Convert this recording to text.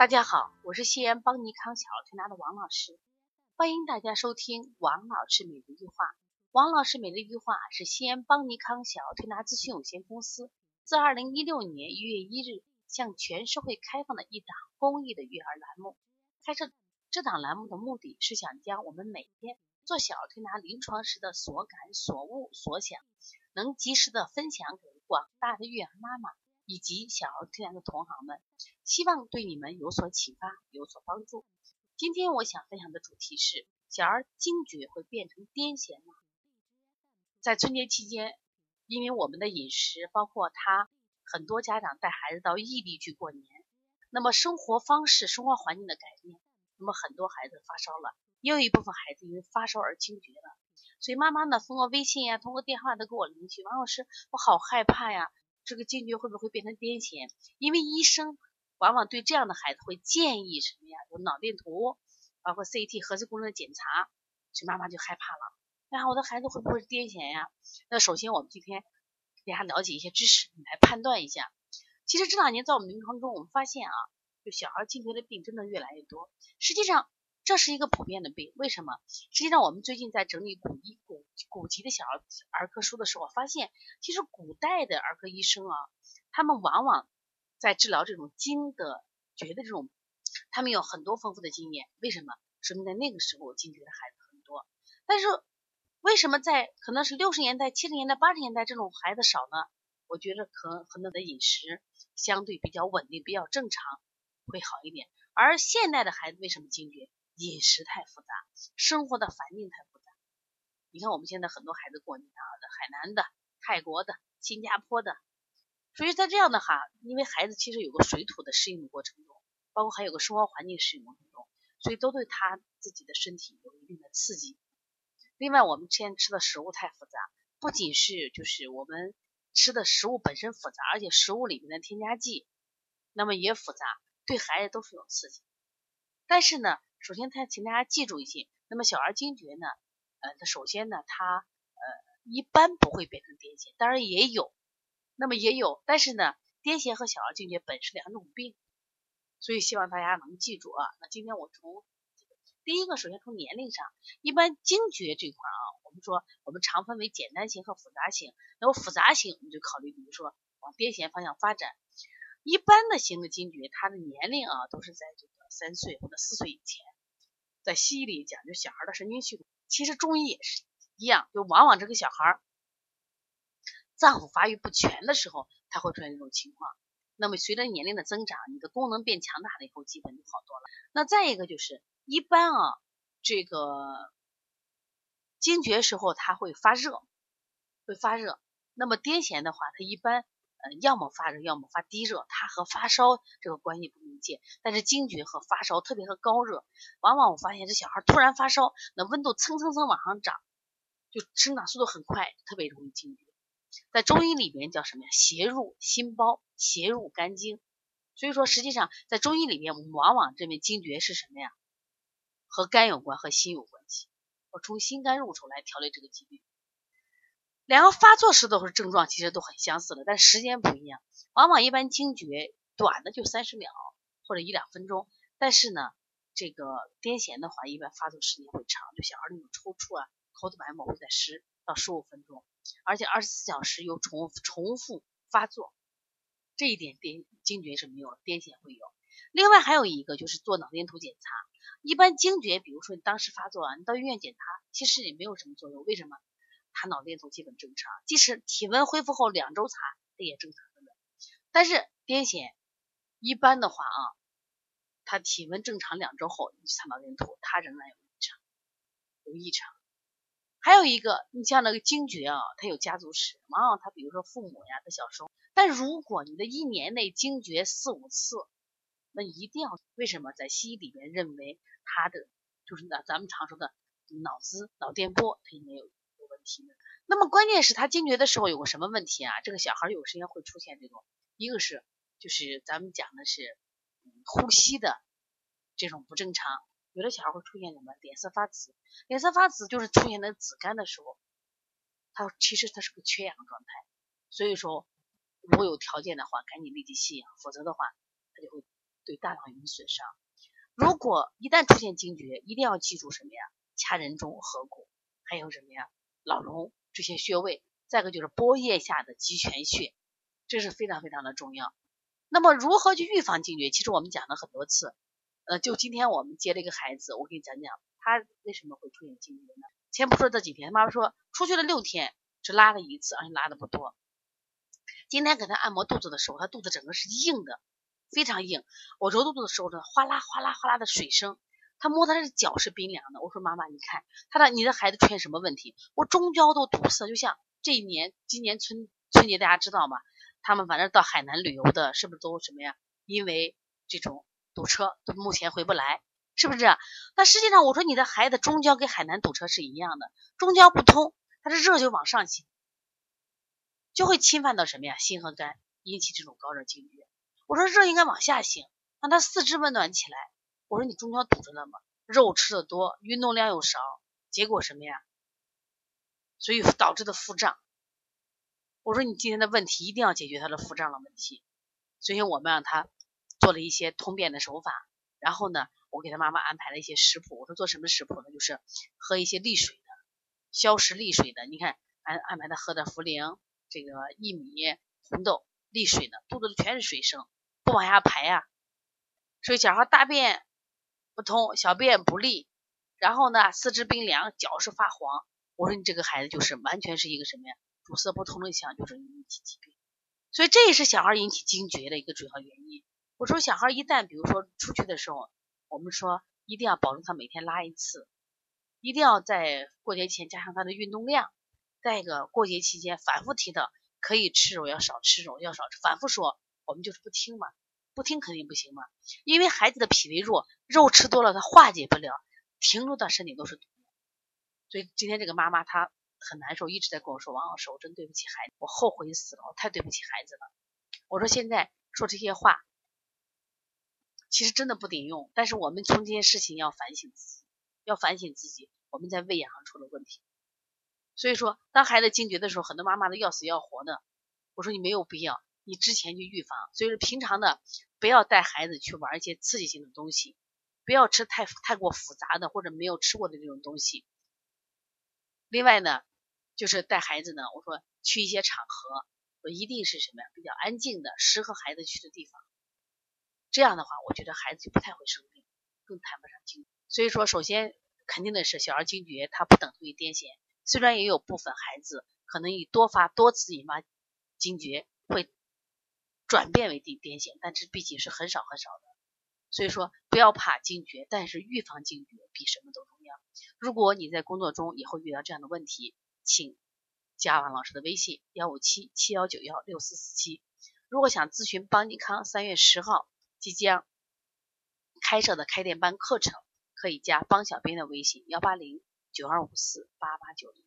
大家好，我是西安邦尼康小儿推拿的王老师，欢迎大家收听王老师每日一话。王老师每日一话是西安邦尼康小儿推拿咨询有限公司自二零一六年一月一日向全社会开放的一档公益的育儿栏目。开设这档栏目的目的是想将我们每天做小儿推拿临床时的所感、所悟、所想，能及时的分享给广大的育儿妈妈。以及小儿推拿的同行们，希望对你们有所启发，有所帮助。今天我想分享的主题是：小儿惊厥会变成癫痫吗？在春节期间，因为我们的饮食，包括他很多家长带孩子到异地去过年，那么生活方式、生活环境的改变，那么很多孩子发烧了，也有一部分孩子因为发烧而惊厥了。所以妈妈呢，通过微信呀，通过电话都给我联系，王老师，我好害怕呀。这个惊厥会不会变成癫痫？因为医生往往对这样的孩子会建议什么呀？有脑电图，包括 CT 核磁共振的检查，所以妈妈就害怕了。那我的孩子会不会是癫痫呀？那首先我们今天给大家了解一些知识，你来判断一下。其实这两年在我们临床中，我们发现啊，就小孩惊厥的病真的越来越多。实际上这是一个普遍的病，为什么？实际上我们最近在整理古医古古籍的小儿儿科书的时候，发现其实古代的儿科医生啊，他们往往在治疗这种惊的厥的这种，他们有很多丰富的经验。为什么？说明在那个时候惊厥的孩子很多。但是为什么在可能是六十年代、七十年代、八十年代这种孩子少呢？我觉得可能很多的饮食相对比较稳定、比较正常会好一点。而现代的孩子为什么惊厥？饮食太复杂，生活的环境太复杂。你看我们现在很多孩子过年啊，的海南的、泰国的、新加坡的，所以在这样的哈，因为孩子其实有个水土的适应的过程中，包括还有个生活环境适应过程中，所以都对他自己的身体有一定的刺激。另外，我们现在吃的食物太复杂，不仅是就是我们吃的食物本身复杂，而且食物里面的添加剂那么也复杂，对孩子都是有刺激。但是呢，首先他请大家记住一些，那么小儿惊厥呢？呃，它首先呢，它呃一般不会变成癫痫，当然也有，那么也有，但是呢，癫痫和小儿惊厥本是两种病，所以希望大家能记住啊。那今天我从第一个，首先从年龄上，一般惊厥这块啊，我们说我们常分为简单型和复杂型，那么复杂型我们就考虑，比如说往癫痫方向发展，一般的型的惊厥，它的年龄啊都是在这个三岁或者四岁以前，在西医里讲，就小孩的神经系统。其实中医也是一样，就往往这个小孩脏腑发育不全的时候，他会出现这种情况。那么随着年龄的增长，你的功能变强大了以后，基本就好多了。那再一个就是一般啊，这个惊厥时候他会发热，会发热。那么癫痫的话，它一般。呃，要么发热，要么发低热，它和发烧这个关系不密切。但是惊厥和发烧，特别和高热，往往我发现这小孩突然发烧，那温度蹭蹭蹭往上涨，就生长速度很快，特别容易惊厥。在中医里边叫什么呀？邪入心包，邪入肝经。所以说，实际上在中医里面，我们往往认为惊厥是什么呀？和肝有关，和心有关系。我从心肝入手来调理这个疾病。两个发作时的症状其实都很相似的，但时间不一样。往往一般惊厥短的就三十秒或者一两分钟，但是呢，这个癫痫的话，一般发作时间会长，就小孩那种抽搐啊、口吐白沫会在十到十五分钟，而且二十四小时又重重复发作，这一点癫惊厥是没有，癫痫会有。另外还有一个就是做脑电图检查，一般惊厥，比如说你当时发作啊，你到医院检查，其实也没有什么作用，为什么？他脑电图基本正常，即使体温恢复后两周查，它也正常的。但是癫痫一般的话啊，他体温正常两周后你查脑电图，他仍然有异常，有异常。还有一个，你像那个惊厥啊，他有家族史，往往他比如说父母呀，他小时候。但如果你的一年内惊厥四五次，那一定要为什么在西医里边认为他的就是那咱们常说的脑子脑电波，它应该有。那么关键是他惊厥的时候有个什么问题啊？这个小孩有时间会出现这种，一个是就是咱们讲的是呼吸的这种不正常，有的小孩会出现什么脸色发紫，脸色发紫就是出现的紫绀的时候，他其实他是个缺氧状态，所以说如果有条件的话，赶紧立即吸氧，否则的话他就会对大脑有损伤。如果一旦出现惊厥，一定要记住什么呀？掐人中、合谷，还有什么呀？老龙这些穴位。再一个就是波腋下的极泉穴，这是非常非常的重要。那么如何去预防惊厥？其实我们讲了很多次。呃，就今天我们接了一个孩子，我给你讲讲他为什么会出现惊厥呢？先不说这几天，妈妈说出去了六天，只拉了一次，而且拉的不多。今天给他按摩肚子的时候，他肚子整个是硬的，非常硬。我揉肚子的时候呢，哗啦哗啦哗啦的水声。他摸他的脚是冰凉的。我说妈妈，你看他的你的孩子出现什么问题？我中焦都堵塞，就像。这一年，今年春春节大家知道吗？他们反正到海南旅游的，是不是都什么呀？因为这种堵车，都目前回不来，是不是？那实际上，我说你的孩子中焦跟海南堵车是一样的，中焦不通，他的热就往上行，就会侵犯到什么呀？心和肝，引起这种高热惊厥。我说热应该往下行，让他四肢温暖起来。我说你中焦堵着了吗？肉吃的多，运动量又少，结果什么呀？所以导致的腹胀，我说你今天的问题一定要解决他的腹胀的问题，所以我们让他做了一些通便的手法，然后呢，我给他妈妈安排了一些食谱，我说做什么食谱呢？就是喝一些利水的，消食利水的。你看安安排他喝点茯苓，这个薏米、红豆利水的，肚子里全是水声，不往下排呀，所以小孩大便不通，小便不利，然后呢，四肢冰凉，脚是发黄。我说你这个孩子就是完全是一个什么呀？堵塞不通的象，就是引起疾病，所以这也是小孩引起惊厥的一个主要原因。我说小孩一旦比如说出去的时候，我们说一定要保证他每天拉一次，一定要在过节前加上他的运动量。再一个过节期间反复提到可以吃肉要少吃肉要少吃，反复说我们就是不听嘛，不听肯定不行嘛，因为孩子的脾胃弱，肉吃多了他化解不了，停留到身体都是毒。所以今天这个妈妈她很难受，一直在跟我说：“王老师，我真对不起孩子，我后悔死了，我太对不起孩子了。”我说：“现在说这些话，其实真的不顶用。但是我们从这件事情要反省自己，要反省自己，我们在喂养上出了问题。所以说，当孩子惊厥的时候，很多妈妈都要死要活的。我说你没有必要，你之前去预防。所以说，平常的不要带孩子去玩一些刺激性的东西，不要吃太太过复杂的或者没有吃过的这种东西。”另外呢，就是带孩子呢，我说去一些场合，我一定是什么呀？比较安静的，适合孩子去的地方。这样的话，我觉得孩子就不太会生病，更谈不上惊。所以说，首先肯定的是，小儿惊厥它不等同于癫痫。虽然也有部分孩子可能以多发多次引发惊厥会转变为癫癫痫，但这毕竟是很少很少的。所以说，不要怕惊厥，但是预防惊厥比什么都重要。如果你在工作中也会遇到这样的问题，请加王老师的微信幺五七七幺九幺六四四七。如果想咨询邦尼康三月十号即将开设的开店班课程，可以加邦小编的微信幺八零九二五四八八九零。